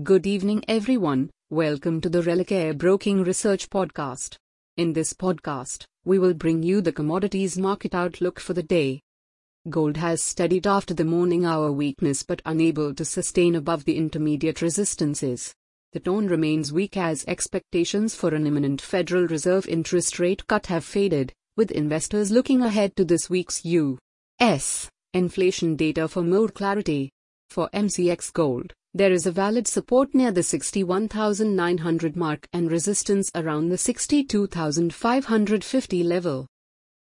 Good evening, everyone. Welcome to the Religare Broking Research Podcast. In this podcast, we will bring you the commodities market outlook for the day. Gold has steadied after the morning hour weakness but unable to sustain above the intermediate resistances. The tone remains weak as expectations for an imminent Federal Reserve interest rate cut have faded, with investors looking ahead to this week's U.S. inflation data for more clarity. For MCX Gold, there is a valid support near the 61,900 mark and resistance around the 62,550 level.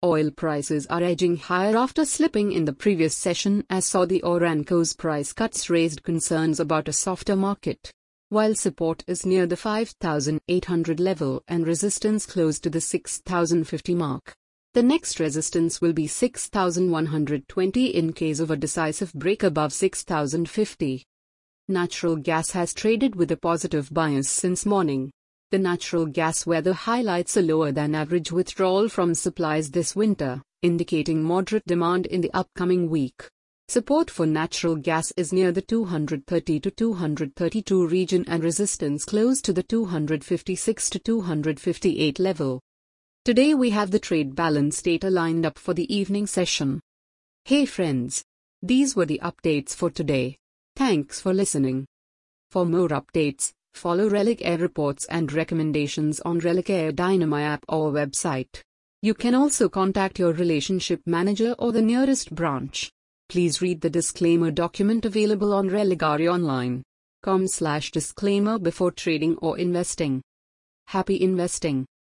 Oil prices are edging higher after slipping in the previous session as Saudi Aramco's price cuts raised concerns about a softer market. While support is near the 5,800 level and resistance close to the 6,050 mark. The next resistance will be 6,120 in case of a decisive break above 6,050. Natural gas has traded with a positive bias since morning. The natural gas weather highlights a lower than average withdrawal from supplies this winter, indicating moderate demand in the upcoming week. Support for natural gas is near the 230 to 232 region and resistance close to the 256 to 258 level. Today we have the trade balance data lined up for the evening session. Hey friends! These were the updates for today. Thanks for listening. For more updates, follow Religare reports and recommendations on Relic Air Dynami app or website. You can also contact your relationship manager or the nearest branch. Please read the disclaimer document available on religareonline.com slash disclaimer before trading or investing. Happy investing!